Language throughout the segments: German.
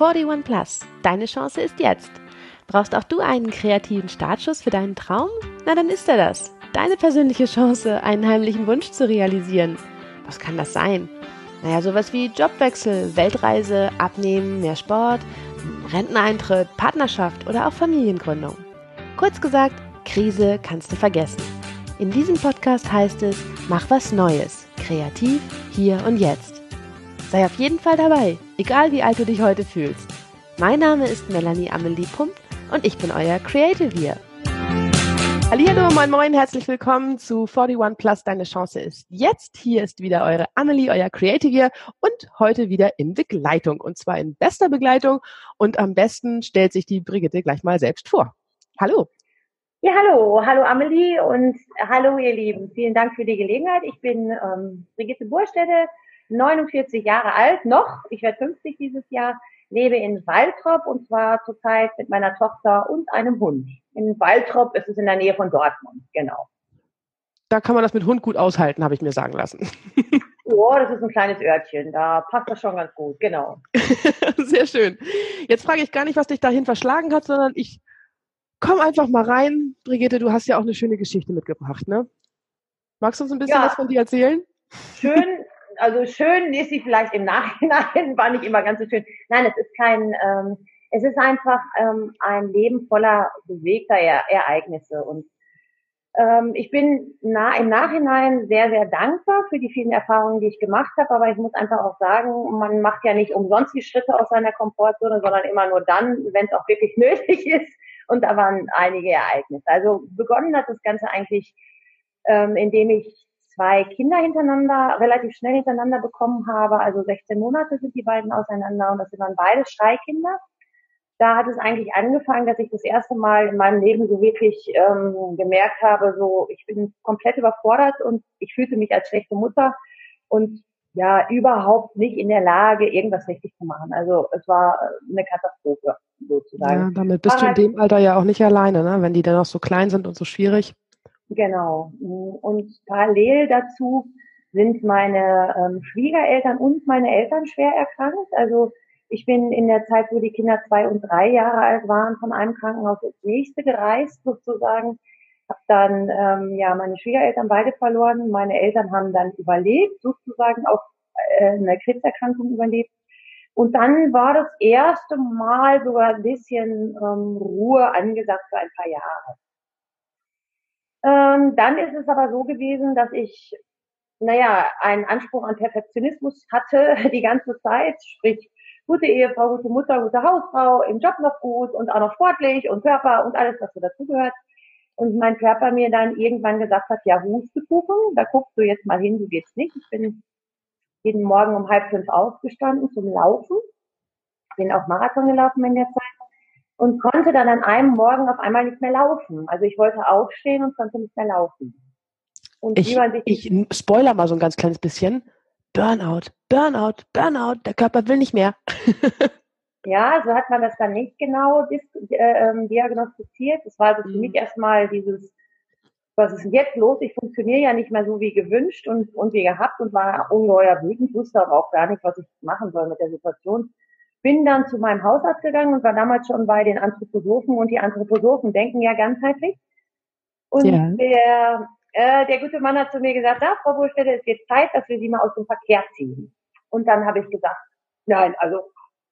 41 Plus. Deine Chance ist jetzt. Brauchst auch du einen kreativen Startschuss für deinen Traum? Na, dann ist er das. Deine persönliche Chance, einen heimlichen Wunsch zu realisieren. Was kann das sein? Naja, sowas wie Jobwechsel, Weltreise, Abnehmen, mehr Sport, Renteneintritt, Partnerschaft oder auch Familiengründung. Kurz gesagt, Krise kannst du vergessen. In diesem Podcast heißt es, mach was Neues, kreativ, hier und jetzt. Sei auf jeden Fall dabei, egal wie alt du dich heute fühlst. Mein Name ist Melanie Amelie Pump und ich bin euer Creative hier. Hallo, moin moin, herzlich willkommen zu 41 Plus, deine Chance ist jetzt. Hier ist wieder eure Amelie, euer Creative hier und heute wieder in Begleitung und zwar in bester Begleitung und am besten stellt sich die Brigitte gleich mal selbst vor. Hallo. Ja, hallo, hallo Amelie und hallo ihr Lieben. Vielen Dank für die Gelegenheit. Ich bin ähm, Brigitte Burstädte, 49 Jahre alt noch. Ich werde 50 dieses Jahr. Lebe in Waltrop und zwar zurzeit mit meiner Tochter und einem Hund. In Waltrop ist es in der Nähe von Dortmund, genau. Da kann man das mit Hund gut aushalten, habe ich mir sagen lassen. Oh, das ist ein kleines Örtchen. Da passt das schon ganz gut, genau. Sehr schön. Jetzt frage ich gar nicht, was dich dahin verschlagen hat, sondern ich komme einfach mal rein. Brigitte, du hast ja auch eine schöne Geschichte mitgebracht, ne? Magst du uns ein bisschen ja. was von dir erzählen? Schön, also schön ist sie vielleicht im Nachhinein, war nicht immer ganz so schön. Nein, es ist kein, ähm, es ist einfach ähm, ein Leben voller bewegter e Ereignisse und ähm, ich bin na, im Nachhinein sehr, sehr dankbar für die vielen Erfahrungen, die ich gemacht habe, aber ich muss einfach auch sagen, man macht ja nicht umsonst die Schritte aus seiner Komfortzone, sondern immer nur dann, wenn es auch wirklich nötig ist. Und da waren einige Ereignisse. Also begonnen hat das Ganze eigentlich, ähm, indem ich zwei Kinder hintereinander, relativ schnell hintereinander bekommen habe. Also 16 Monate sind die beiden auseinander und das sind dann beide Schreikinder. Da hat es eigentlich angefangen, dass ich das erste Mal in meinem Leben so wirklich ähm, gemerkt habe, so ich bin komplett überfordert und ich fühlte mich als schlechte Mutter und ja überhaupt nicht in der Lage, irgendwas richtig zu machen. Also es war eine Katastrophe sozusagen. Ja, damit bist Aber du in dem Alter ja auch nicht alleine, ne? wenn die dann noch so klein sind und so schwierig. Genau. Und parallel dazu sind meine ähm, Schwiegereltern und meine Eltern schwer erkrankt. Also ich bin in der Zeit, wo die Kinder zwei und drei Jahre alt waren, von einem Krankenhaus ins nächste gereist sozusagen. Hab dann ähm, ja meine Schwiegereltern beide verloren. Meine Eltern haben dann überlebt, sozusagen auch äh, eine Krebserkrankung überlebt. Und dann war das erste Mal sogar ein bisschen ähm, Ruhe angesagt für ein paar Jahre. Ähm, dann ist es aber so gewesen, dass ich, naja, einen Anspruch an Perfektionismus hatte die ganze Zeit, sprich gute Ehefrau, gute Mutter, gute Hausfrau, im Job noch gut und auch noch sportlich und Körper und alles, was so dazugehört. Und mein Körper mir dann irgendwann gesagt hat, ja, Hustekuchen, da guckst du jetzt mal hin, du geht's nicht. Ich bin jeden Morgen um halb fünf aufgestanden zum Laufen. Bin auch Marathon gelaufen in der Zeit und konnte dann an einem Morgen auf einmal nicht mehr laufen. Also ich wollte aufstehen und konnte nicht mehr laufen. Und ich, ich spoiler mal so ein ganz kleines bisschen. Burnout, Burnout, Burnout, der Körper will nicht mehr. ja, so hat man das dann nicht genau äh, ähm, diagnostiziert. Es war also für mhm. mich erstmal dieses, was ist denn jetzt los? Ich funktioniere ja nicht mehr so wie gewünscht und, und wie gehabt und war ungeheuer wütend, wusste aber auch gar nicht, was ich machen soll mit der Situation bin dann zu meinem Hausarzt gegangen und war damals schon bei den Anthroposophen und die Anthroposophen denken ja ganzheitlich. Und ja. der, äh, der gute Mann hat zu mir gesagt, da, Frau Burstädte, es wird Zeit, dass wir Sie mal aus dem Verkehr ziehen. Und dann habe ich gesagt, nein, also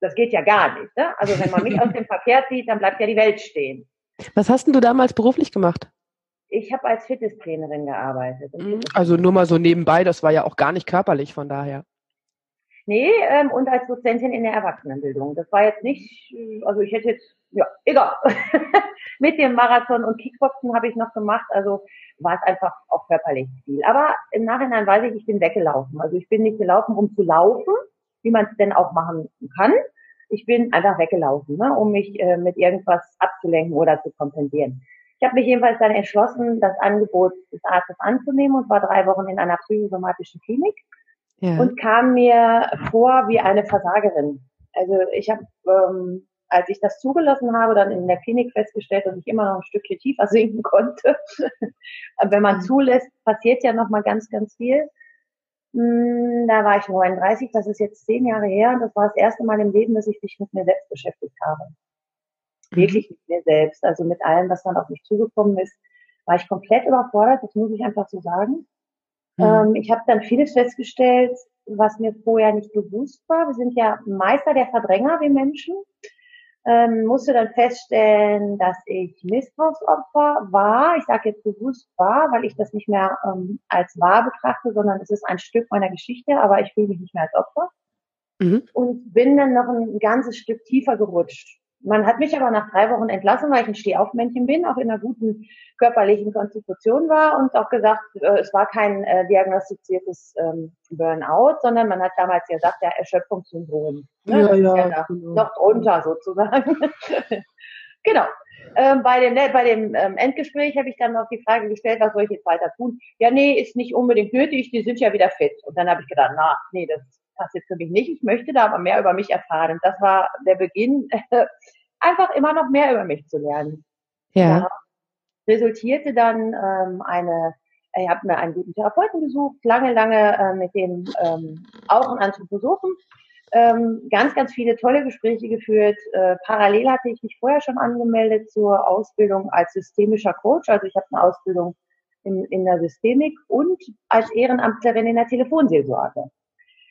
das geht ja gar nicht. Ne? Also wenn man mich aus dem Verkehr zieht, dann bleibt ja die Welt stehen. Was hast denn du damals beruflich gemacht? Ich habe als Fitnesstrainerin gearbeitet. Mhm. Also nur mal so nebenbei, das war ja auch gar nicht körperlich von daher. Nee, ähm, und als Dozentin in der Erwachsenenbildung. Das war jetzt nicht, also ich hätte jetzt, ja, egal. Mit dem Marathon und Kickboxen habe ich noch gemacht, also war es einfach auch körperlich viel. Aber im Nachhinein weiß ich, ich bin weggelaufen. Also ich bin nicht gelaufen, um zu laufen, wie man es denn auch machen kann. Ich bin einfach weggelaufen, ne, um mich äh, mit irgendwas abzulenken oder zu kompensieren. Ich habe mich jedenfalls dann entschlossen, das Angebot des Arztes anzunehmen und war drei Wochen in einer psychosomatischen Klinik ja. und kam mir vor wie eine Versagerin. Also ich habe, ähm, als ich das zugelassen habe, dann in der Klinik festgestellt, dass ich immer noch ein Stückchen tiefer sinken konnte. Wenn man mhm. zulässt, passiert ja noch mal ganz, ganz viel. Hm, da war ich 39, das ist jetzt zehn Jahre her und das war das erste Mal im Leben, dass ich mich mit mir selbst beschäftigt habe. Mhm. Wirklich mit mir selbst, also mit allem, was dann auf mich zugekommen ist, war ich komplett überfordert, das muss ich einfach so sagen. Mhm. Ähm, ich habe dann vieles festgestellt, was mir vorher nicht bewusst war. Wir sind ja Meister der Verdränger, wir Menschen ähm, musste dann feststellen, dass ich Missbrauchsopfer war. Ich sage jetzt bewusst war, weil ich das nicht mehr ähm, als wahr betrachte, sondern es ist ein Stück meiner Geschichte, aber ich fühle mich nicht mehr als Opfer. Mhm. Und bin dann noch ein ganzes Stück tiefer gerutscht. Man hat mich aber nach drei Wochen entlassen, weil ich ein Stehaufmännchen bin, auch in einer guten körperlichen Konstitution war und auch gesagt, äh, es war kein äh, diagnostiziertes ähm, Burnout, sondern man hat damals ja gesagt, ja, Erschöpfungssyndrom. Ne? Ja, ja, ja noch, genau. noch drunter sozusagen. genau. Ähm, bei dem, ne, bei dem ähm, Endgespräch habe ich dann noch die Frage gestellt, was soll ich jetzt weiter tun? Ja, nee, ist nicht unbedingt nötig, die sind ja wieder fit. Und dann habe ich gedacht, na, nee, das passiert für mich nicht. Ich möchte da aber mehr über mich erfahren. Das war der Beginn, einfach immer noch mehr über mich zu lernen. Ja. ja resultierte dann ähm, eine, ich habe mir einen guten Therapeuten gesucht, lange, lange äh, mit dem ähm, auch einen Anthroposophen, ähm, ganz, ganz viele tolle Gespräche geführt. Äh, parallel hatte ich mich vorher schon angemeldet zur Ausbildung als systemischer Coach. Also ich habe eine Ausbildung in, in der Systemik und als Ehrenamtlerin in der Telefonseelsorge.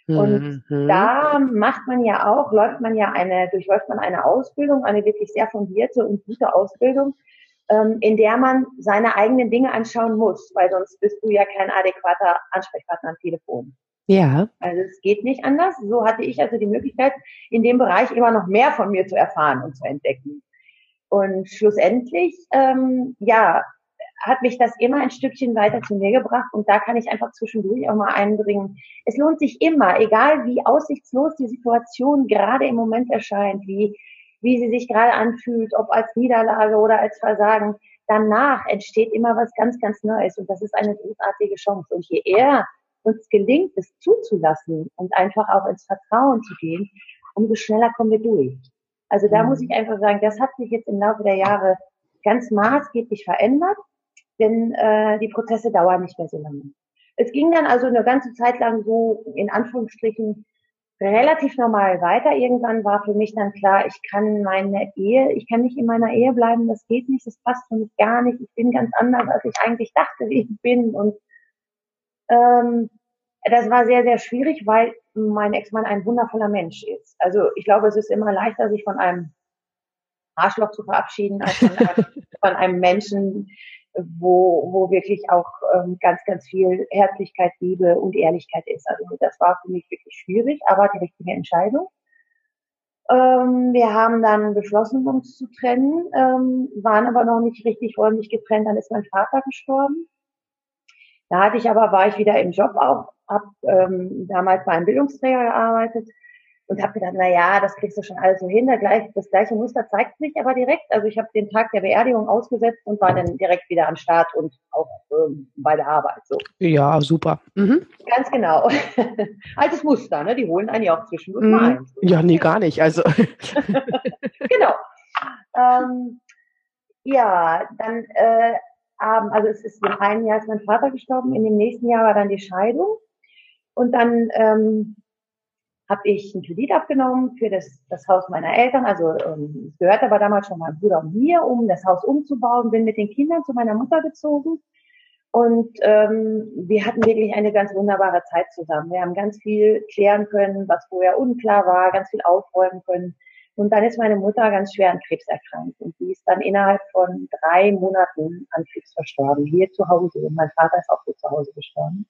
Und mhm. da macht man ja auch, läuft man ja eine, durchläuft man eine Ausbildung, eine wirklich sehr fundierte und gute Ausbildung, ähm, in der man seine eigenen Dinge anschauen muss, weil sonst bist du ja kein adäquater Ansprechpartner am Telefon. Ja. Also es geht nicht anders. So hatte ich also die Möglichkeit, in dem Bereich immer noch mehr von mir zu erfahren und zu entdecken. Und schlussendlich, ähm, ja, hat mich das immer ein Stückchen weiter zu mir gebracht und da kann ich einfach zwischendurch auch mal einbringen. Es lohnt sich immer, egal wie aussichtslos die Situation gerade im Moment erscheint, wie wie sie sich gerade anfühlt, ob als Niederlage oder als Versagen. Danach entsteht immer was ganz, ganz Neues und das ist eine großartige Chance. Und je eher uns gelingt, es zuzulassen und einfach auch ins Vertrauen zu gehen, umso schneller kommen wir durch. Also da mhm. muss ich einfach sagen, das hat sich jetzt im Laufe der Jahre ganz maßgeblich verändert, denn äh, die Prozesse dauern nicht mehr so lange. Es ging dann also eine ganze Zeit lang so in Anführungsstrichen relativ normal weiter. Irgendwann war für mich dann klar, ich kann meine Ehe, ich kann nicht in meiner Ehe bleiben, das geht nicht, das passt für mich gar nicht. Ich bin ganz anders, als ich eigentlich dachte, wie ich bin. Und ähm, das war sehr, sehr schwierig, weil mein Ex-Mann ein wundervoller Mensch ist. Also ich glaube, es ist immer leichter, sich von einem Arschloch zu verabschieden, als von einem, von einem Menschen, wo, wo wirklich auch ähm, ganz, ganz viel Herzlichkeit, Liebe und Ehrlichkeit ist. Also das war für mich wirklich schwierig, aber die richtige Entscheidung. Ähm, wir haben dann beschlossen, uns zu trennen, ähm, waren aber noch nicht richtig räumlich getrennt. Dann ist mein Vater gestorben. Da hatte ich aber, war ich wieder im Job auch, habe ähm, damals bei einem Bildungsträger gearbeitet und habe gedacht, na ja, das kriegst du schon alles so hin. Das gleiche Muster zeigt sich aber direkt. Also ich habe den Tag der Beerdigung ausgesetzt und war dann direkt wieder am Start und auch ähm, bei der Arbeit. So. Ja, super. Mhm. Ganz genau. Altes Muster, ne? Die holen einen ja auch zwischendurch mhm. mal ein. Ja, nee, gar nicht. Also genau. Ähm, ja, dann äh, also es ist im einen Jahr ist mein Vater gestorben, in dem nächsten Jahr war dann die Scheidung. Und dann ähm, habe ich einen Kredit abgenommen für das, das Haus meiner Eltern. Also ähm, es gehörte aber damals schon meinem Bruder und mir, um das Haus umzubauen. Bin mit den Kindern zu meiner Mutter gezogen. Und ähm, wir hatten wirklich eine ganz wunderbare Zeit zusammen. Wir haben ganz viel klären können, was vorher unklar war, ganz viel aufräumen können. Und dann ist meine Mutter ganz schwer an Krebs erkrankt. Und die ist dann innerhalb von drei Monaten an Krebs verstorben, hier zu Hause. Und mein Vater ist auch hier zu Hause gestorben.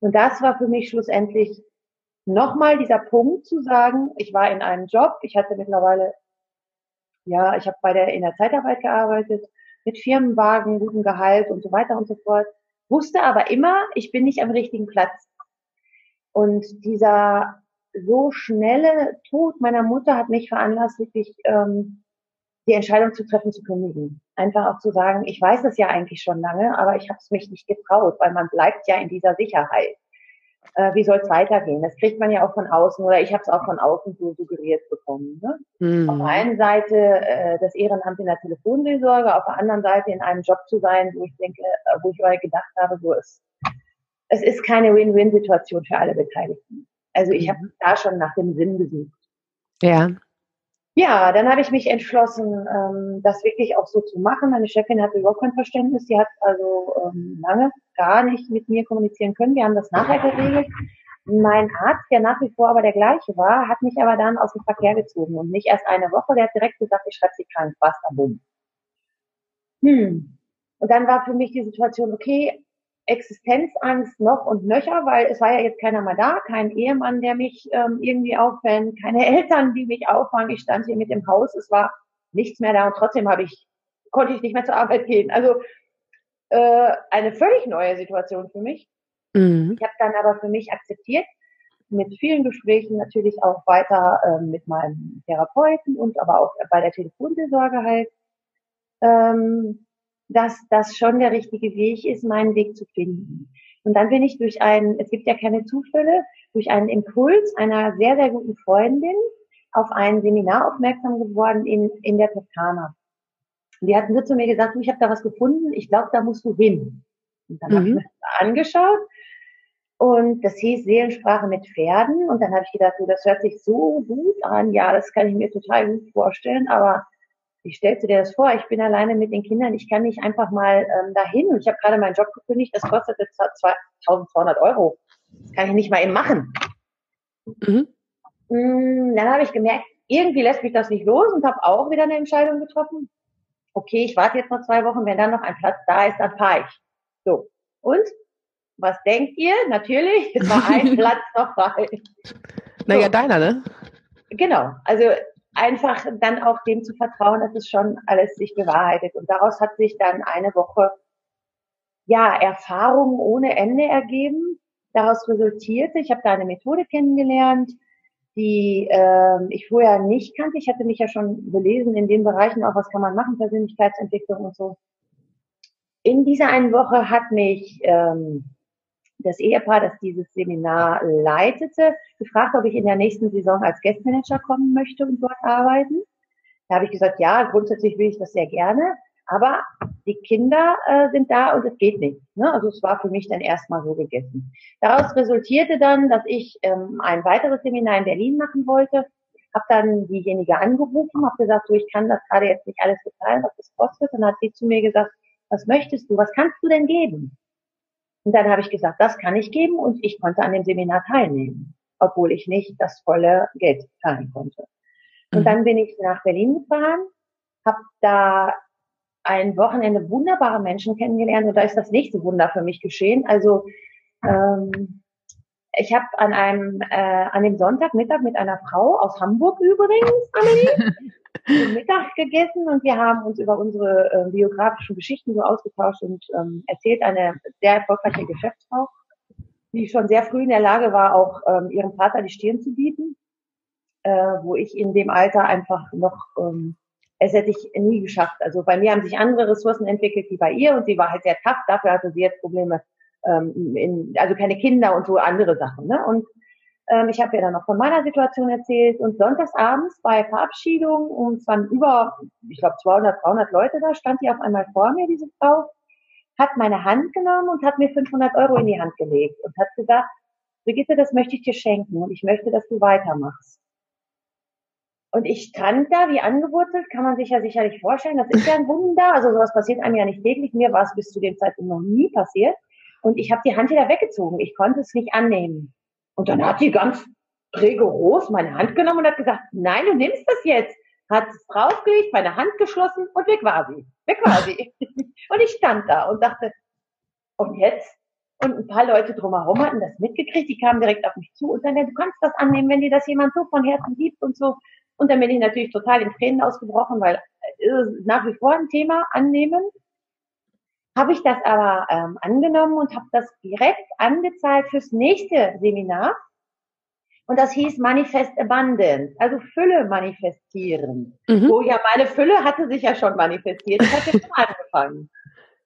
Und das war für mich schlussendlich nochmal dieser Punkt zu sagen, ich war in einem Job, ich hatte mittlerweile, ja, ich habe bei der in der Zeitarbeit gearbeitet, mit Firmenwagen, gutem Gehalt und so weiter und so fort, wusste aber immer, ich bin nicht am richtigen Platz. Und dieser so schnelle Tod meiner Mutter hat mich veranlasst, wirklich ähm, die Entscheidung zu treffen, zu kündigen. Einfach auch zu sagen, ich weiß es ja eigentlich schon lange, aber ich habe es mich nicht getraut, weil man bleibt ja in dieser Sicherheit äh, wie soll es weitergehen? Das kriegt man ja auch von außen oder ich habe es auch von außen so suggeriert bekommen. Ne? Mhm. Auf der einen Seite äh, das Ehrenamt in der Telefonseelsorge, auf der anderen Seite in einem Job zu sein, wo ich denke, äh, wo ich mal gedacht habe, so ist es ist keine Win-Win-Situation für alle Beteiligten. Also ich mhm. habe da schon nach dem Sinn gesucht. Ja. Ja, dann habe ich mich entschlossen, ähm, das wirklich auch so zu machen. Meine Chefin hatte überhaupt kein Verständnis. Die hat also ähm, lange gar nicht mit mir kommunizieren können. Wir haben das nachher geregelt. Mein Arzt, der nach wie vor aber der gleiche war, hat mich aber dann aus dem Verkehr gezogen und nicht erst eine Woche. Der hat direkt gesagt, ich schreibe sie krank, basta, bumm. Hm. Und dann war für mich die Situation, okay, Existenzangst noch und nöcher, weil es war ja jetzt keiner mal da, kein Ehemann, der mich ähm, irgendwie auffängt, keine Eltern, die mich auffangen. Ich stand hier mit dem Haus, es war nichts mehr da und trotzdem habe ich, konnte ich nicht mehr zur Arbeit gehen. Also äh, eine völlig neue Situation für mich. Mhm. Ich habe dann aber für mich akzeptiert, mit vielen Gesprächen natürlich auch weiter äh, mit meinem Therapeuten und aber auch bei der Telefonseelsorge halt, ähm, dass das schon der richtige Weg ist, meinen Weg zu finden. Und dann bin ich durch einen, es gibt ja keine Zufälle, durch einen Impuls einer sehr, sehr guten Freundin auf ein Seminar aufmerksam geworden in, in der Toskana. Die hatten so zu mir gesagt, ich habe da was gefunden, ich glaube, da musst du hin. Und dann mhm. habe ich mir das angeschaut und das hieß Seelensprache mit Pferden. Und dann habe ich gedacht, das hört sich so gut an. Ja, das kann ich mir total gut vorstellen, aber wie stellst du dir das vor? Ich bin alleine mit den Kindern, ich kann nicht einfach mal ähm, dahin. Und ich habe gerade meinen Job gekündigt, das kostet jetzt 2200 Euro. Das kann ich nicht mal eben machen. Mhm. Mm, dann habe ich gemerkt, irgendwie lässt mich das nicht los und habe auch wieder eine Entscheidung getroffen. Okay, ich warte jetzt noch zwei Wochen, wenn dann noch ein Platz da ist, dann fahre ich. So. Und? Was denkt ihr? Natürlich, es war ein Platz noch frei. Naja, so. deiner, ne? Genau. Also einfach dann auch dem zu vertrauen, dass es schon alles sich bewahrheitet. Und daraus hat sich dann eine Woche, ja, Erfahrung ohne Ende ergeben. Daraus resultierte, ich habe da eine Methode kennengelernt, die äh, ich vorher nicht kannte. Ich hatte mich ja schon belesen in den Bereichen auch, was kann man machen, Persönlichkeitsentwicklung und so. In dieser einen Woche hat mich ähm, das Ehepaar, das dieses Seminar leitete, gefragt, ob ich in der nächsten Saison als Guestmanager kommen möchte und dort arbeiten. Da habe ich gesagt, ja, grundsätzlich will ich das sehr gerne, aber die Kinder äh, sind da und es geht nicht. Ne? Also es war für mich dann erstmal so gegessen. Daraus resultierte dann, dass ich ähm, ein weiteres Seminar in Berlin machen wollte, habe dann diejenige angerufen, habe gesagt, so ich kann das gerade jetzt nicht alles bezahlen, was das kostet. Und dann hat sie zu mir gesagt, was möchtest du, was kannst du denn geben? Und dann habe ich gesagt, das kann ich geben und ich konnte an dem Seminar teilnehmen, obwohl ich nicht das volle Geld zahlen konnte. Und mhm. dann bin ich nach Berlin gefahren, habe da ein Wochenende wunderbare Menschen kennengelernt und da ist das nächste Wunder für mich geschehen. Also ähm, ich habe an einem äh, an dem Sonntagmittag mit einer Frau aus Hamburg übrigens, Amelie, Mittag gegessen und wir haben uns über unsere äh, biografischen Geschichten so ausgetauscht und ähm, erzählt eine sehr erfolgreiche Geschäftsfrau, die schon sehr früh in der Lage war, auch ähm, ihrem Vater die Stirn zu bieten, äh, wo ich in dem Alter einfach noch ähm, es hätte ich nie geschafft. Also bei mir haben sich andere Ressourcen entwickelt wie bei ihr und sie war halt sehr tough. Dafür hatte sie jetzt Probleme, ähm, in, also keine Kinder und so andere Sachen. Ne? Und ähm, ich habe ihr dann noch von meiner Situation erzählt und sonntagsabends bei Verabschiedung und es waren über, ich glaube 200, 300 Leute da, stand die auf einmal vor mir, diese Frau, hat meine Hand genommen und hat mir 500 Euro in die Hand gelegt und hat gesagt, Brigitte, das möchte ich dir schenken und ich möchte, dass du weitermachst. Und ich stand da wie angewurzelt, kann man sich ja sicherlich vorstellen. Das ist ja ein Wunder. Also sowas passiert einem ja nicht täglich. Mir war es bis zu dem Zeitpunkt noch nie passiert. Und ich habe die Hand wieder weggezogen. Ich konnte es nicht annehmen. Und dann hat sie ganz rigoros meine Hand genommen und hat gesagt, nein, du nimmst das jetzt. Hat es draufgelegt, meine Hand geschlossen und weg war sie. Weg war sie. und ich stand da und dachte, und jetzt? Und ein paar Leute drumherum hatten das mitgekriegt, die kamen direkt auf mich zu und dann, ja, du kannst das annehmen, wenn dir das jemand so von Herzen liebt und so. Und dann bin ich natürlich total in Tränen ausgebrochen, weil es ist nach wie vor ein Thema annehmen habe ich das aber ähm, angenommen und habe das direkt angezahlt fürs nächste Seminar. Und das hieß Manifest Abundance, also Fülle manifestieren. Mhm. Wo ja meine Fülle hatte sich ja schon manifestiert. Ich hatte schon angefangen.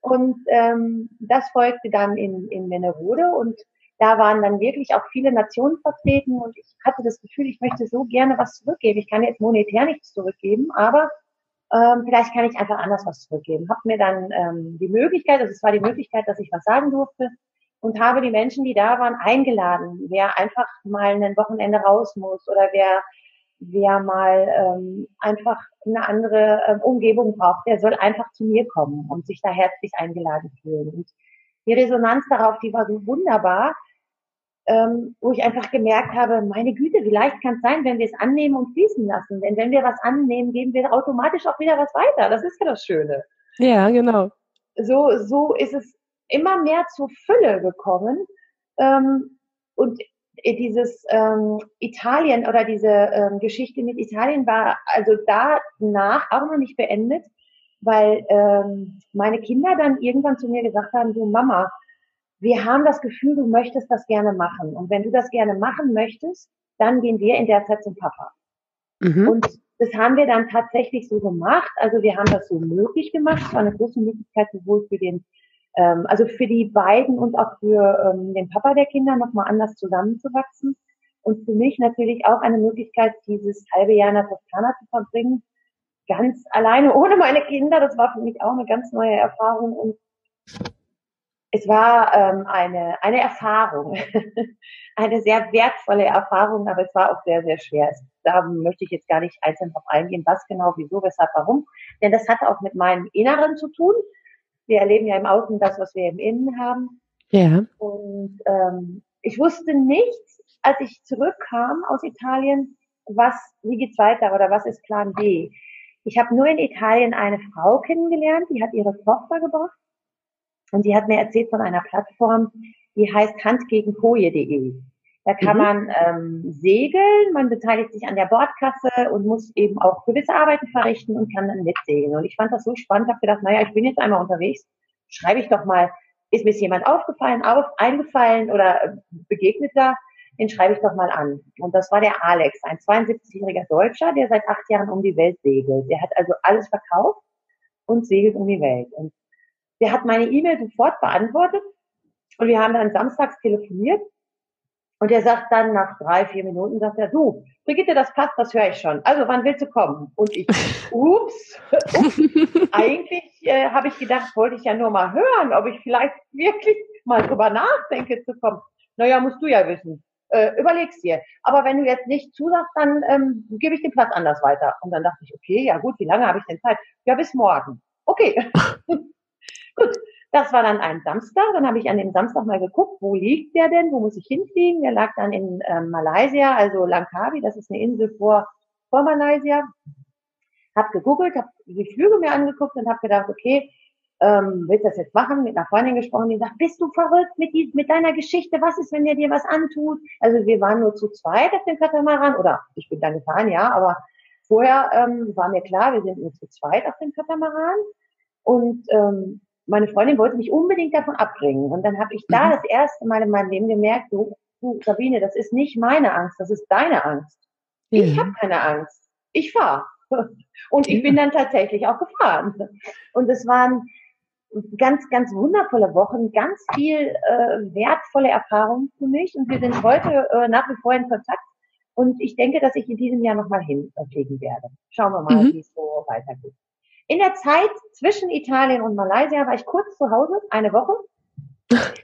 Und ähm, das folgte dann in, in Mennerode und da waren dann wirklich auch viele Nationen vertreten und ich hatte das Gefühl, ich möchte so gerne was zurückgeben. Ich kann jetzt monetär nichts zurückgeben, aber ähm, vielleicht kann ich einfach anders was zurückgeben. Hab mir dann ähm, die Möglichkeit, also es war die Möglichkeit, dass ich was sagen durfte, und habe die Menschen, die da waren, eingeladen, wer einfach mal ein Wochenende raus muss oder wer, wer mal ähm, einfach eine andere ähm, Umgebung braucht, der soll einfach zu mir kommen und sich da herzlich eingeladen fühlen. Und die Resonanz darauf, die war so wunderbar, ähm, wo ich einfach gemerkt habe, meine Güte, wie leicht kann es sein, wenn wir es annehmen und fließen lassen. Denn wenn wir was annehmen, geben wir automatisch auch wieder was weiter. Das ist ja das Schöne. Ja, genau. So, so ist es immer mehr zur Fülle gekommen. Ähm, und dieses ähm, Italien oder diese ähm, Geschichte mit Italien war also danach auch noch nicht beendet, weil ähm, meine Kinder dann irgendwann zu mir gesagt haben, du Mama, wir haben das Gefühl, du möchtest das gerne machen. Und wenn du das gerne machen möchtest, dann gehen wir in der Zeit zum Papa. Mhm. Und das haben wir dann tatsächlich so gemacht. Also wir haben das so möglich gemacht. Es war eine große Möglichkeit sowohl für den, ähm, also für die beiden und auch für ähm, den Papa der Kinder nochmal anders zusammenzuwachsen. Und für mich natürlich auch eine Möglichkeit, dieses halbe Jahr in der Toskana zu verbringen. Ganz alleine, ohne meine Kinder. Das war für mich auch eine ganz neue Erfahrung. Und es war ähm, eine, eine Erfahrung, eine sehr wertvolle Erfahrung, aber es war auch sehr, sehr schwer. Da möchte ich jetzt gar nicht einzeln drauf eingehen, was genau, wieso, weshalb, warum. Denn das hat auch mit meinem Inneren zu tun. Wir erleben ja im Außen das, was wir im Innen haben. Ja. Und ähm, ich wusste nicht, als ich zurückkam aus Italien, was, wie geht's weiter oder was ist Plan B. Ich habe nur in Italien eine Frau kennengelernt, die hat ihre Tochter gebracht und sie hat mir erzählt von einer Plattform, die heißt handgegenkoje.de. Da kann mhm. man ähm, segeln, man beteiligt sich an der Bordkasse und muss eben auch gewisse Arbeiten verrichten und kann dann mitsegeln. Und ich fand das so spannend, habe gedacht, naja, ich bin jetzt einmal unterwegs, schreibe ich doch mal, ist mir jemand aufgefallen, auf, eingefallen oder äh, begegnet da, den schreibe ich doch mal an. Und das war der Alex, ein 72-jähriger Deutscher, der seit acht Jahren um die Welt segelt. Der hat also alles verkauft und segelt um die Welt. Und der hat meine E-Mail sofort beantwortet und wir haben dann samstags telefoniert und er sagt dann nach drei, vier Minuten, sagt er, du, Brigitte, das passt, das höre ich schon. Also wann willst du kommen? Und ich, ups, ups eigentlich äh, habe ich gedacht, wollte ich ja nur mal hören, ob ich vielleicht wirklich mal drüber nachdenke zu kommen. Naja, musst du ja wissen. Äh, überleg's dir. Aber wenn du jetzt nicht zusagst, dann ähm, gebe ich den Platz anders weiter. Und dann dachte ich, okay, ja gut, wie lange habe ich denn Zeit? Ja, bis morgen. Okay. Gut, das war dann ein Samstag. Dann habe ich an dem Samstag mal geguckt, wo liegt der denn? Wo muss ich hinfliegen? Der lag dann in ähm, Malaysia, also Langkawi. Das ist eine Insel vor, vor Malaysia. Hab gegoogelt, habe die Flüge mir angeguckt und habe gedacht, okay, ähm, willst du das jetzt machen? Mit einer Freundin gesprochen, die sagt, bist du verrückt mit, die, mit deiner Geschichte? Was ist, wenn der dir was antut? Also wir waren nur zu zweit auf dem Katamaran oder ich bin dann gefahren, ja, aber vorher ähm, war mir klar, wir sind nur zu zweit auf dem Katamaran und ähm, meine Freundin wollte mich unbedingt davon abbringen. Und dann habe ich da mhm. das erste Mal in meinem Leben gemerkt, du, du, Sabine, das ist nicht meine Angst, das ist deine Angst. Ja. Ich habe keine Angst. Ich fahre. Und ich bin dann tatsächlich auch gefahren. Und es waren ganz, ganz wundervolle Wochen, ganz viel äh, wertvolle Erfahrungen für mich. Und wir sind heute äh, nach wie vor in Kontakt. Und ich denke, dass ich in diesem Jahr nochmal hinfliegen werde. Schauen wir mal, mhm. wie es so weitergeht. In der Zeit zwischen Italien und Malaysia war ich kurz zu Hause, eine Woche.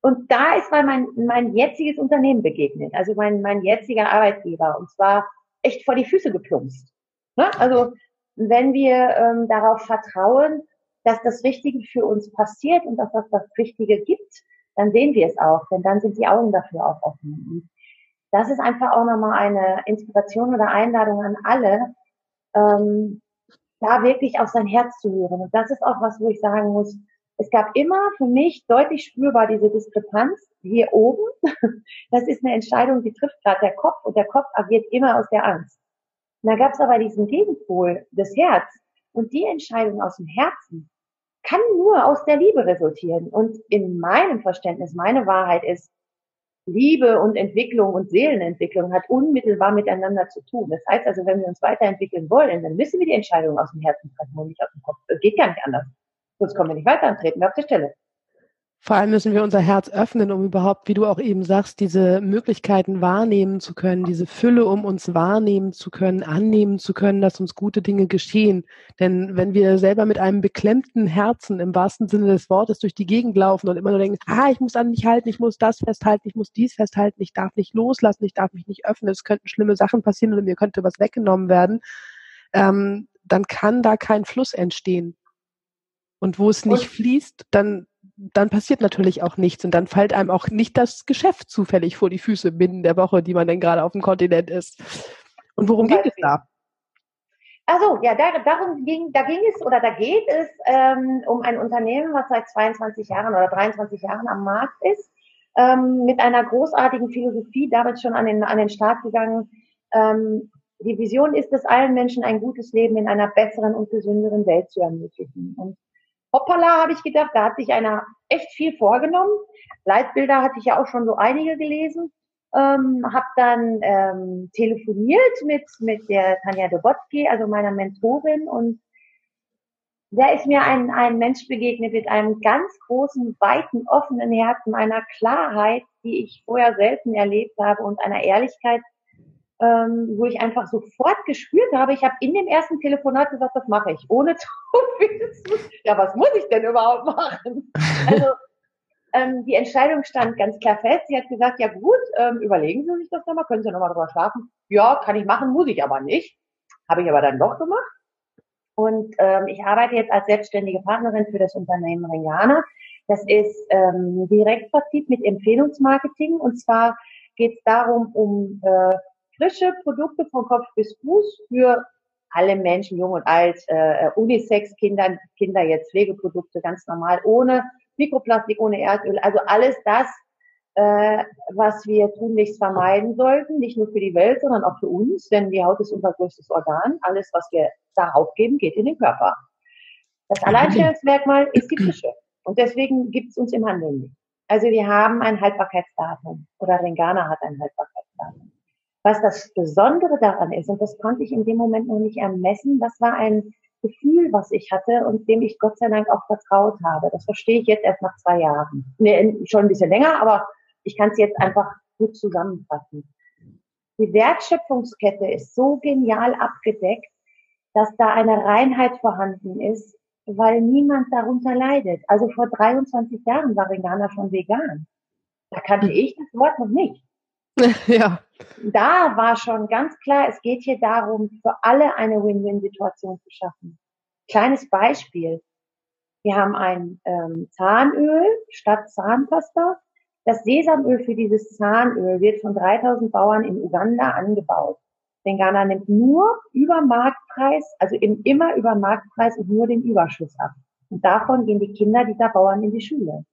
Und da ist mal mein, mein jetziges Unternehmen begegnet, also mein, mein jetziger Arbeitgeber. Und zwar echt vor die Füße geplumpst. Ne? Also wenn wir ähm, darauf vertrauen, dass das Richtige für uns passiert und dass das das Richtige gibt, dann sehen wir es auch, denn dann sind die Augen dafür auch offen. Das ist einfach auch nochmal eine Inspiration oder Einladung an alle, ähm, da wirklich auf sein Herz zu hören. Und das ist auch was, wo ich sagen muss, es gab immer für mich deutlich spürbar diese Diskrepanz hier oben. Das ist eine Entscheidung, die trifft gerade der Kopf und der Kopf agiert immer aus der Angst. Und da gab es aber diesen Gegenpol, das Herz. Und die Entscheidung aus dem Herzen kann nur aus der Liebe resultieren. Und in meinem Verständnis, meine Wahrheit ist, Liebe und Entwicklung und Seelenentwicklung hat unmittelbar miteinander zu tun. Das heißt also, wenn wir uns weiterentwickeln wollen, dann müssen wir die Entscheidung aus dem Herzen treffen und nicht aus dem Kopf. Das geht gar nicht anders. Sonst kommen wir nicht weiter und treten wir auf der Stelle. Vor allem müssen wir unser Herz öffnen, um überhaupt, wie du auch eben sagst, diese Möglichkeiten wahrnehmen zu können, diese Fülle, um uns wahrnehmen zu können, annehmen zu können, dass uns gute Dinge geschehen. Denn wenn wir selber mit einem beklemmten Herzen im wahrsten Sinne des Wortes durch die Gegend laufen und immer nur denken, ah, ich muss an mich halten, ich muss das festhalten, ich muss dies festhalten, ich darf nicht loslassen, ich darf mich nicht öffnen, es könnten schlimme Sachen passieren oder mir könnte was weggenommen werden, ähm, dann kann da kein Fluss entstehen. Und wo es nicht und fließt, dann dann passiert natürlich auch nichts und dann fällt einem auch nicht das Geschäft zufällig vor die Füße binnen der Woche, die man denn gerade auf dem Kontinent ist. Und worum geht es da? Also ja, da, darum ging, da ging es oder da geht es ähm, um ein Unternehmen, was seit 22 Jahren oder 23 Jahren am Markt ist, ähm, mit einer großartigen Philosophie, damals schon an den, an den Start gegangen. Ähm, die Vision ist es, allen Menschen ein gutes Leben in einer besseren und gesünderen Welt zu ermöglichen. Und hoppala, habe ich gedacht, da hat sich einer echt viel vorgenommen. Leitbilder hatte ich ja auch schon so einige gelesen. Ähm, habe dann ähm, telefoniert mit mit der Tanja Dobotsky, also meiner Mentorin und da ist mir ein, ein Mensch begegnet mit einem ganz großen, weiten, offenen Herzen, einer Klarheit, die ich vorher selten erlebt habe und einer Ehrlichkeit, ähm, wo ich einfach sofort gespürt habe, ich habe in dem ersten Telefonat gesagt, das mache ich, ohne zu wissen, ja, was muss ich denn überhaupt machen? Also ähm, die Entscheidung stand ganz klar fest. Sie hat gesagt, ja gut, ähm, überlegen Sie sich das nochmal, können Sie nochmal drüber schlafen. Ja, kann ich machen, muss ich aber nicht. Habe ich aber dann doch gemacht. Und ähm, ich arbeite jetzt als selbstständige Partnerin für das Unternehmen Ringana. Das ist ähm, Direktvertrieb mit Empfehlungsmarketing. Und zwar geht es darum, um äh, frische Produkte von Kopf bis Fuß für alle Menschen, jung und alt, äh, Unisex, Kinder, Kinder jetzt Pflegeprodukte ganz normal, ohne Mikroplastik, ohne Erdöl, also alles das, äh, was wir tunlichst vermeiden sollten, nicht nur für die Welt, sondern auch für uns, denn die Haut ist unser größtes Organ. Alles, was wir darauf geben, geht in den Körper. Das Alleinstellungsmerkmal ist die Frische. Und deswegen gibt es uns im Handel nicht. Also wir haben ein Haltbarkeitsdatum oder Ringana hat ein Haltbarkeitsdatum. Was das Besondere daran ist, und das konnte ich in dem Moment noch nicht ermessen, das war ein Gefühl, was ich hatte und dem ich Gott sei Dank auch vertraut habe. Das verstehe ich jetzt erst nach zwei Jahren. Nee, schon ein bisschen länger, aber ich kann es jetzt einfach gut zusammenfassen. Die Wertschöpfungskette ist so genial abgedeckt, dass da eine Reinheit vorhanden ist, weil niemand darunter leidet. Also vor 23 Jahren war Ringana schon vegan. Da kannte ich das Wort noch nicht. Ja. Da war schon ganz klar, es geht hier darum, für alle eine Win-Win-Situation zu schaffen. Kleines Beispiel. Wir haben ein ähm, Zahnöl statt Zahnpasta. Das Sesamöl für dieses Zahnöl wird von 3000 Bauern in Uganda angebaut. Denn Ghana nimmt nur über Marktpreis, also immer über Marktpreis und nur den Überschuss ab. Und davon gehen die Kinder dieser Bauern in die Schule.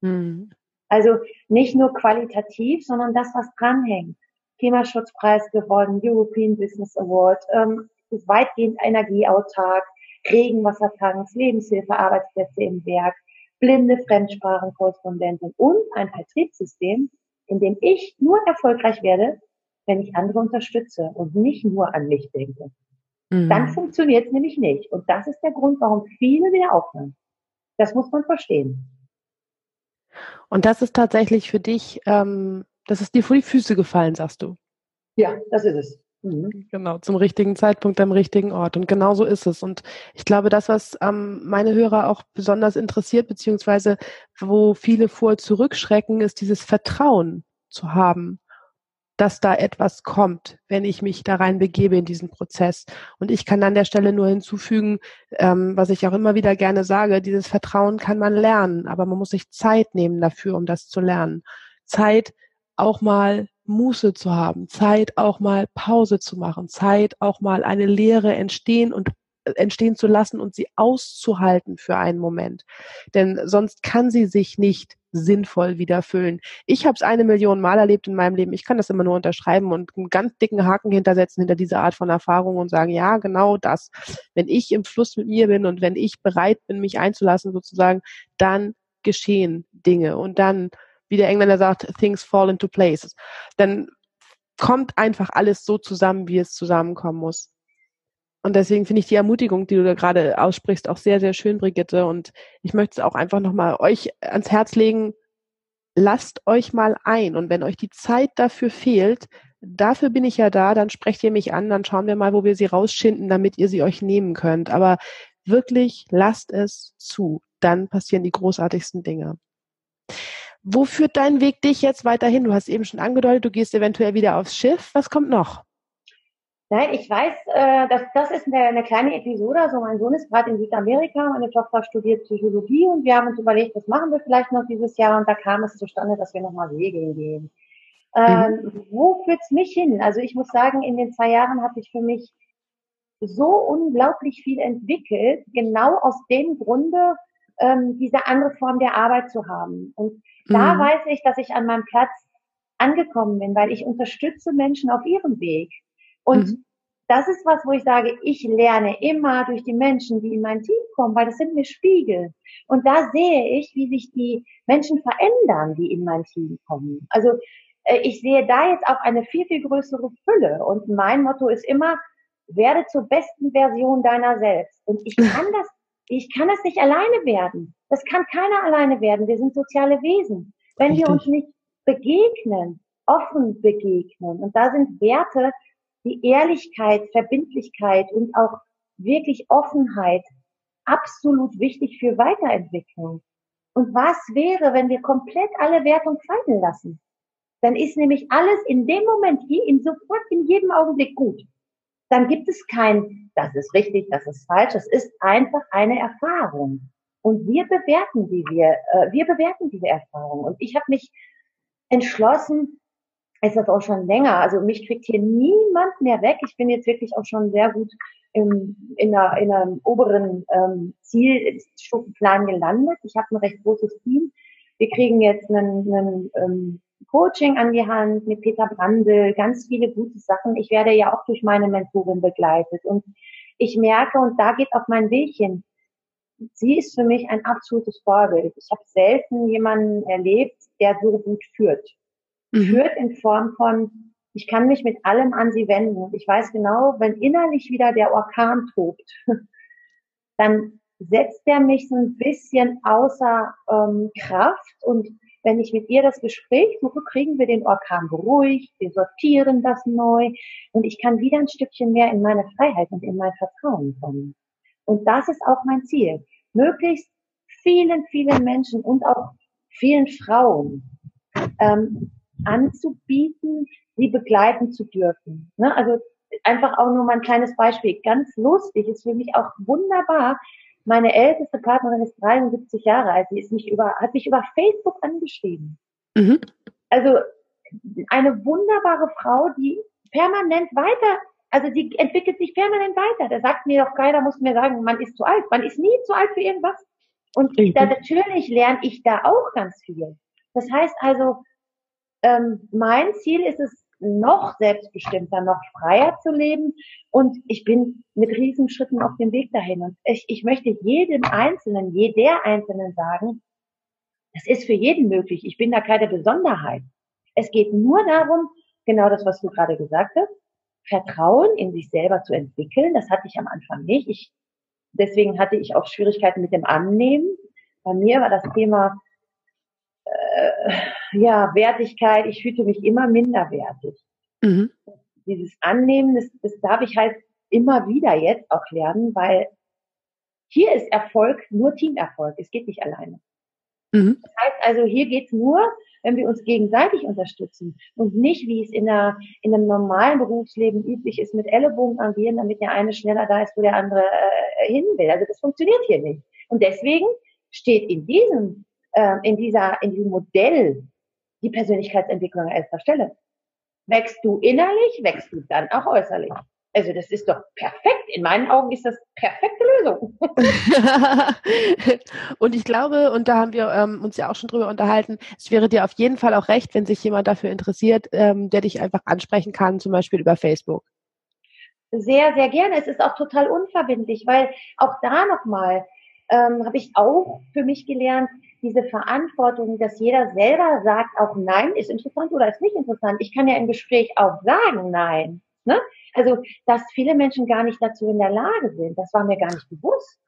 Mhm. Also nicht nur qualitativ, sondern das, was dranhängt. Klimaschutzpreis gewonnen, European Business Award, ähm, ist weitgehend energieautark, Regenwassertanks, Lebenshilfe, Arbeitsplätze im Werk, blinde Fremdsprachenkorrespondentin und ein Vertriebssystem, in dem ich nur erfolgreich werde, wenn ich andere unterstütze und nicht nur an mich denke. Mhm. Dann funktioniert es nämlich nicht. Und das ist der Grund, warum viele wieder aufhören. Das muss man verstehen. Und das ist tatsächlich für dich, ähm, das ist dir vor die Füße gefallen, sagst du. Ja, das ist es. Mhm. Genau, zum richtigen Zeitpunkt am richtigen Ort. Und genau so ist es. Und ich glaube, das, was ähm, meine Hörer auch besonders interessiert, beziehungsweise wo viele vor zurückschrecken, ist dieses Vertrauen zu haben dass da etwas kommt, wenn ich mich da rein begebe in diesen Prozess. Und ich kann an der Stelle nur hinzufügen, ähm, was ich auch immer wieder gerne sage, dieses Vertrauen kann man lernen, aber man muss sich Zeit nehmen dafür, um das zu lernen. Zeit auch mal Muße zu haben, Zeit auch mal Pause zu machen, Zeit auch mal eine Lehre entstehen und äh, entstehen zu lassen und sie auszuhalten für einen Moment. Denn sonst kann sie sich nicht sinnvoll wieder füllen. Ich habe es eine Million Mal erlebt in meinem Leben. Ich kann das immer nur unterschreiben und einen ganz dicken Haken hintersetzen hinter diese Art von Erfahrung und sagen, ja, genau das. Wenn ich im Fluss mit mir bin und wenn ich bereit bin, mich einzulassen sozusagen, dann geschehen Dinge und dann, wie der Engländer sagt, things fall into place. Dann kommt einfach alles so zusammen, wie es zusammenkommen muss. Und deswegen finde ich die Ermutigung, die du da gerade aussprichst, auch sehr, sehr schön, Brigitte. Und ich möchte es auch einfach nochmal euch ans Herz legen, lasst euch mal ein. Und wenn euch die Zeit dafür fehlt, dafür bin ich ja da, dann sprecht ihr mich an, dann schauen wir mal, wo wir sie rausschinden, damit ihr sie euch nehmen könnt. Aber wirklich lasst es zu. Dann passieren die großartigsten Dinge. Wo führt dein Weg dich jetzt weiterhin? Du hast eben schon angedeutet, du gehst eventuell wieder aufs Schiff. Was kommt noch? Nein, ich weiß, äh, dass das ist eine, eine kleine Episode. Also mein Sohn ist gerade in Südamerika, meine Tochter studiert Psychologie und wir haben uns überlegt, was machen wir vielleicht noch dieses Jahr und da kam es zustande, dass wir nochmal segeln gehen. Ähm, mhm. Wo führt's mich hin? Also ich muss sagen, in den zwei Jahren habe ich für mich so unglaublich viel entwickelt, genau aus dem Grunde, ähm, diese andere Form der Arbeit zu haben. Und da mhm. weiß ich, dass ich an meinem Platz angekommen bin, weil ich unterstütze Menschen auf ihrem Weg. Und mhm. das ist was, wo ich sage, ich lerne immer durch die Menschen, die in mein Team kommen, weil das sind mir Spiegel. Und da sehe ich, wie sich die Menschen verändern, die in mein Team kommen. Also äh, ich sehe da jetzt auch eine viel, viel größere Fülle. Und mein Motto ist immer, werde zur besten Version deiner selbst. Und ich kann das, ich kann es nicht alleine werden. Das kann keiner alleine werden. Wir sind soziale Wesen. Wenn Richtig. wir uns nicht begegnen, offen begegnen, und da sind Werte, die Ehrlichkeit, Verbindlichkeit und auch wirklich Offenheit absolut wichtig für Weiterentwicklung. Und was wäre, wenn wir komplett alle Wertung fallen lassen? Dann ist nämlich alles in dem Moment hier, in sofort, in jedem Augenblick gut. Dann gibt es kein, das ist richtig, das ist falsch. Es ist einfach eine Erfahrung. Und wir bewerten die wir, äh, wir bewerten diese Erfahrung. Und ich habe mich entschlossen, ist das auch schon länger. Also mich kriegt hier niemand mehr weg. Ich bin jetzt wirklich auch schon sehr gut im, in, einer, in einem oberen ähm, Zielstufenplan gelandet. Ich habe ein recht großes Team. Wir kriegen jetzt einen, einen ähm, Coaching an die Hand mit Peter Brandl, ganz viele gute Sachen. Ich werde ja auch durch meine Mentorin begleitet und ich merke, und da geht auch mein Weg hin, sie ist für mich ein absolutes Vorbild. Ich habe selten jemanden erlebt, der so gut führt mhm. führt in Form von, ich kann mich mit allem an sie wenden. Ich weiß genau, wenn innerlich wieder der Orkan tobt, dann setzt er mich so ein bisschen außer ähm, Kraft und wenn ich mit ihr das Gespräch suche, kriegen wir den Orkan beruhigt, wir sortieren das neu und ich kann wieder ein Stückchen mehr in meine Freiheit und in mein Vertrauen kommen. Und das ist auch mein Ziel. Möglichst vielen, vielen Menschen und auch vielen Frauen ähm, anzubieten, sie begleiten zu dürfen. Ne? Also einfach auch nur mal ein kleines Beispiel. Ganz lustig, ist für mich auch wunderbar. Meine älteste Partnerin ist 73 Jahre alt. Sie ist mich über, hat mich über Facebook angeschrieben. Mhm. Also eine wunderbare Frau, die permanent weiter, also die entwickelt sich permanent weiter. Da sagt mir doch keiner, muss mir sagen, man ist zu alt. Man ist nie zu alt für irgendwas. Und da natürlich lerne ich da auch ganz viel. Das heißt also, ähm, mein Ziel ist es, noch selbstbestimmter, noch freier zu leben. Und ich bin mit Riesenschritten auf dem Weg dahin. Und ich, ich möchte jedem Einzelnen, jeder Einzelnen sagen, es ist für jeden möglich. Ich bin da keine Besonderheit. Es geht nur darum, genau das, was du gerade gesagt hast, Vertrauen in sich selber zu entwickeln. Das hatte ich am Anfang nicht. Ich, deswegen hatte ich auch Schwierigkeiten mit dem Annehmen. Bei mir war das Thema äh, ja, Wertigkeit, ich fühlte mich immer minderwertig. Mhm. Dieses Annehmen, das, das darf ich halt immer wieder jetzt auch lernen, weil hier ist Erfolg nur Teamerfolg. Es geht nicht alleine. Mhm. Das heißt also, hier geht's nur, wenn wir uns gegenseitig unterstützen und nicht, wie es in, einer, in einem normalen Berufsleben üblich ist, mit Ellenbogen agieren, damit der eine schneller da ist, wo der andere äh, hin will. Also das funktioniert hier nicht. Und deswegen steht in diesem äh, in, dieser, in diesem Modell die Persönlichkeitsentwicklung an erster Stelle. Wächst du innerlich, wächst du dann auch äußerlich. Also das ist doch perfekt. In meinen Augen ist das perfekte Lösung. und ich glaube, und da haben wir ähm, uns ja auch schon drüber unterhalten, es wäre dir auf jeden Fall auch recht, wenn sich jemand dafür interessiert, ähm, der dich einfach ansprechen kann, zum Beispiel über Facebook. Sehr, sehr gerne. Es ist auch total unverbindlich, weil auch da nochmal ähm, habe ich auch für mich gelernt, diese Verantwortung, dass jeder selber sagt, auch nein, ist interessant oder ist nicht interessant. Ich kann ja im Gespräch auch sagen, nein. Ne? Also, dass viele Menschen gar nicht dazu in der Lage sind, das war mir gar nicht bewusst.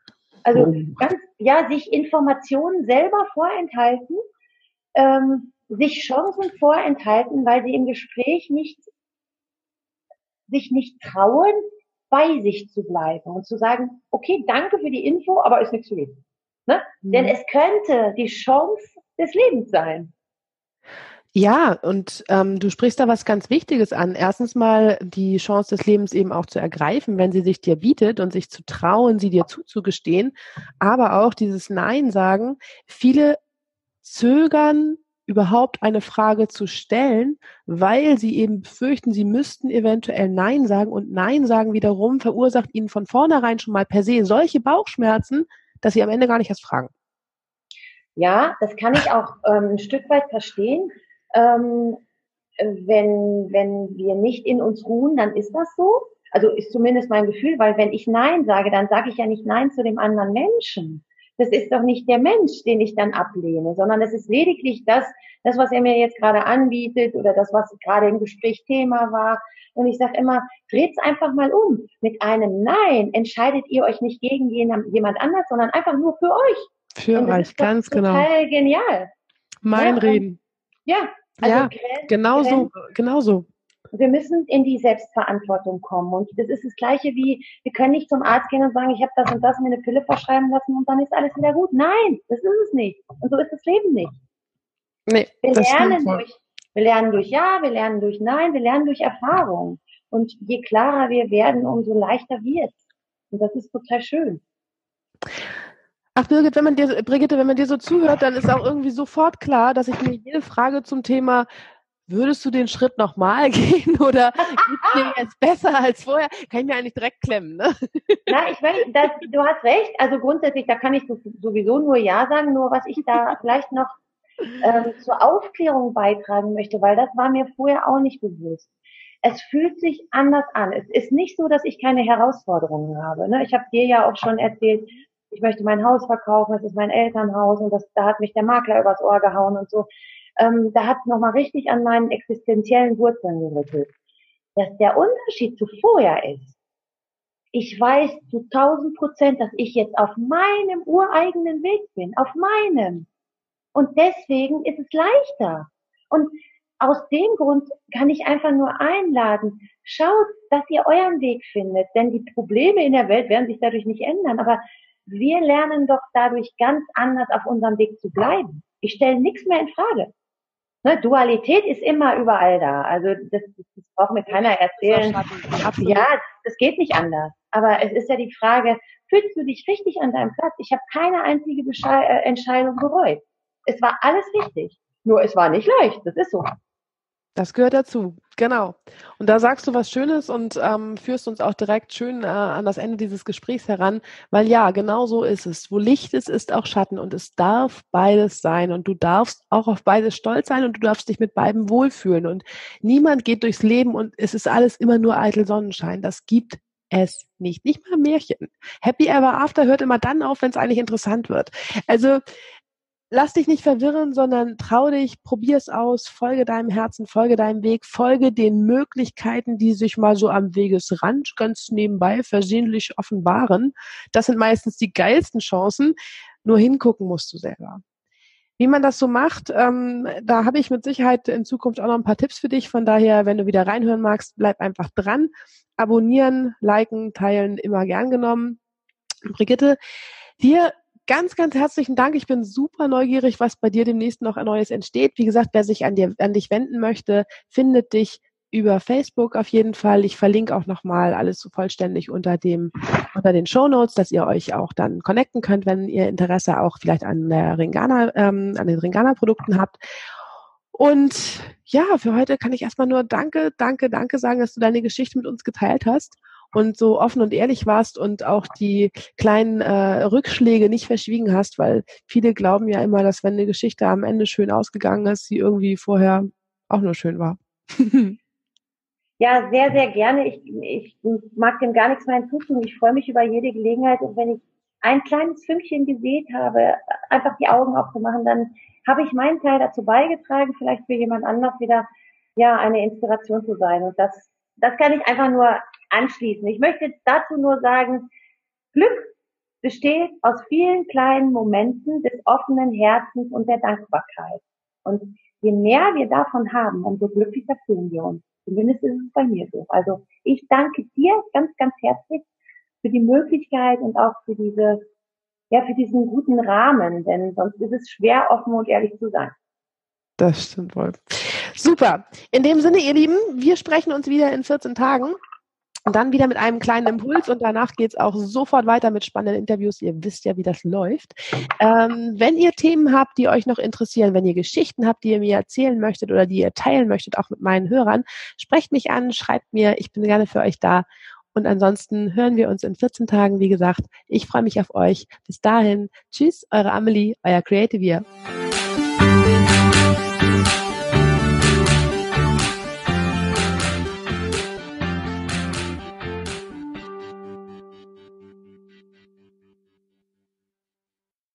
Also oh. ganz, ja, sich Informationen selber vorenthalten, ähm, sich Chancen vorenthalten, weil sie im Gespräch nicht sich nicht trauen, bei sich zu bleiben und zu sagen, okay, danke für die Info, aber ist nichts zu lesen. Ne? Mhm. Denn es könnte die Chance des Lebens sein. Ja, und ähm, du sprichst da was ganz Wichtiges an. Erstens mal die Chance des Lebens eben auch zu ergreifen, wenn sie sich dir bietet und sich zu trauen, sie dir zuzugestehen. Aber auch dieses Nein sagen. Viele zögern überhaupt eine Frage zu stellen, weil sie eben befürchten, sie müssten eventuell Nein sagen und Nein sagen wiederum verursacht ihnen von vornherein schon mal per se solche Bauchschmerzen, dass sie am Ende gar nicht erst fragen. Ja, das kann ich auch ähm, ein Stück weit verstehen. Ähm, wenn, wenn wir nicht in uns ruhen, dann ist das so. Also ist zumindest mein Gefühl, weil wenn ich Nein sage, dann sage ich ja nicht Nein zu dem anderen Menschen. Das ist doch nicht der Mensch, den ich dann ablehne, sondern es ist lediglich das, das, was er mir jetzt gerade anbietet oder das, was gerade im Gespräch Thema war. Und ich sage immer, dreht's einfach mal um. Mit einem Nein entscheidet ihr euch nicht gegen jemand anders, sondern einfach nur für euch. Für euch, ganz genau. Total genial. Mein ja, Reden. Ja, also ja, genau so, genau so. Wir müssen in die Selbstverantwortung kommen. Und das ist das Gleiche wie, wir können nicht zum Arzt gehen und sagen, ich habe das und das mir eine Pille verschreiben lassen und dann ist alles wieder gut. Nein, das ist es nicht. Und so ist das Leben nicht. Nee, wir lernen durch, wir lernen durch Ja, wir lernen durch Nein, wir lernen durch Erfahrung. Und je klarer wir werden, umso leichter wird. Und das ist total schön. Ach Birgit, wenn man dir, Brigitte, wenn man dir so zuhört, dann ist auch irgendwie sofort klar, dass ich mir jede Frage zum Thema würdest du den Schritt nochmal gehen oder geht's dir jetzt besser als vorher? Kann ich mir eigentlich direkt klemmen, ne? Na, ich weiß, das, du hast recht. Also grundsätzlich, da kann ich sowieso nur Ja sagen. Nur was ich da vielleicht noch ähm, zur Aufklärung beitragen möchte, weil das war mir vorher auch nicht bewusst. Es fühlt sich anders an. Es ist nicht so, dass ich keine Herausforderungen habe. Ne? Ich habe dir ja auch schon erzählt, ich möchte mein Haus verkaufen, es ist mein Elternhaus und das, da hat mich der Makler übers Ohr gehauen und so. Ähm, da hat es nochmal richtig an meinen existenziellen Wurzeln gerüttelt. Dass der Unterschied zu vorher ist, ich weiß zu 1000 Prozent, dass ich jetzt auf meinem ureigenen Weg bin, auf meinem. Und deswegen ist es leichter. Und aus dem Grund kann ich einfach nur einladen, schaut, dass ihr euren Weg findet, denn die Probleme in der Welt werden sich dadurch nicht ändern, aber wir lernen doch dadurch ganz anders auf unserem Weg zu bleiben. Ich stelle nichts mehr in Frage. Ne, Dualität ist immer überall da. Also das, das braucht mir keiner erzählen. Ja, das geht nicht anders. Aber es ist ja die Frage, fühlst du dich richtig an deinem Platz? Ich habe keine einzige Besche äh, Entscheidung bereut. Es war alles richtig. Nur es war nicht leicht. Das ist so. Das gehört dazu, genau. Und da sagst du was Schönes und ähm, führst uns auch direkt schön äh, an das Ende dieses Gesprächs heran, weil ja, genau so ist es. Wo Licht ist, ist auch Schatten und es darf beides sein und du darfst auch auf beides stolz sein und du darfst dich mit beiden wohlfühlen und niemand geht durchs Leben und es ist alles immer nur eitel Sonnenschein. Das gibt es nicht. Nicht mal Märchen. Happy Ever After hört immer dann auf, wenn es eigentlich interessant wird. Also lass dich nicht verwirren, sondern trau dich, probier es aus, folge deinem Herzen, folge deinem Weg, folge den Möglichkeiten, die sich mal so am Wegesrand ganz nebenbei versehentlich offenbaren. Das sind meistens die geilsten Chancen. Nur hingucken musst du selber. Wie man das so macht, ähm, da habe ich mit Sicherheit in Zukunft auch noch ein paar Tipps für dich. Von daher, wenn du wieder reinhören magst, bleib einfach dran. Abonnieren, liken, teilen, immer gern genommen. Brigitte, dir ganz, ganz herzlichen Dank. Ich bin super neugierig, was bei dir demnächst noch Neues entsteht. Wie gesagt, wer sich an, dir, an dich wenden möchte, findet dich über Facebook auf jeden Fall. Ich verlinke auch nochmal alles so vollständig unter dem, unter den Show Notes, dass ihr euch auch dann connecten könnt, wenn ihr Interesse auch vielleicht an der Ringana, ähm, an den Ringana-Produkten habt. Und ja, für heute kann ich erstmal nur Danke, Danke, Danke sagen, dass du deine Geschichte mit uns geteilt hast und so offen und ehrlich warst und auch die kleinen äh, Rückschläge nicht verschwiegen hast, weil viele glauben ja immer, dass wenn eine Geschichte am Ende schön ausgegangen ist, sie irgendwie vorher auch nur schön war. ja, sehr, sehr gerne. Ich, ich mag dem gar nichts mehr hinzufügen. Ich freue mich über jede Gelegenheit und wenn ich ein kleines Fünkchen gesät habe, einfach die Augen aufzumachen, dann habe ich meinen Teil dazu beigetragen, vielleicht für jemand anders wieder ja eine Inspiration zu sein. Und das das kann ich einfach nur anschließen. Ich möchte dazu nur sagen, Glück besteht aus vielen kleinen Momenten des offenen Herzens und der Dankbarkeit. Und je mehr wir davon haben, umso glücklicher fühlen wir uns. Zumindest ist es bei mir so. Also ich danke dir ganz, ganz herzlich für die Möglichkeit und auch für diese, ja, für diesen guten Rahmen, denn sonst ist es schwer, offen und ehrlich zu sein. Das stimmt wohl. Super. In dem Sinne, ihr Lieben, wir sprechen uns wieder in 14 Tagen. Und dann wieder mit einem kleinen Impuls und danach geht es auch sofort weiter mit spannenden Interviews. Ihr wisst ja, wie das läuft. Ähm, wenn ihr Themen habt, die euch noch interessieren, wenn ihr Geschichten habt, die ihr mir erzählen möchtet oder die ihr teilen möchtet, auch mit meinen Hörern, sprecht mich an, schreibt mir, ich bin gerne für euch da. Und ansonsten hören wir uns in 14 Tagen, wie gesagt. Ich freue mich auf euch. Bis dahin, tschüss, eure Amelie, euer Creative Year.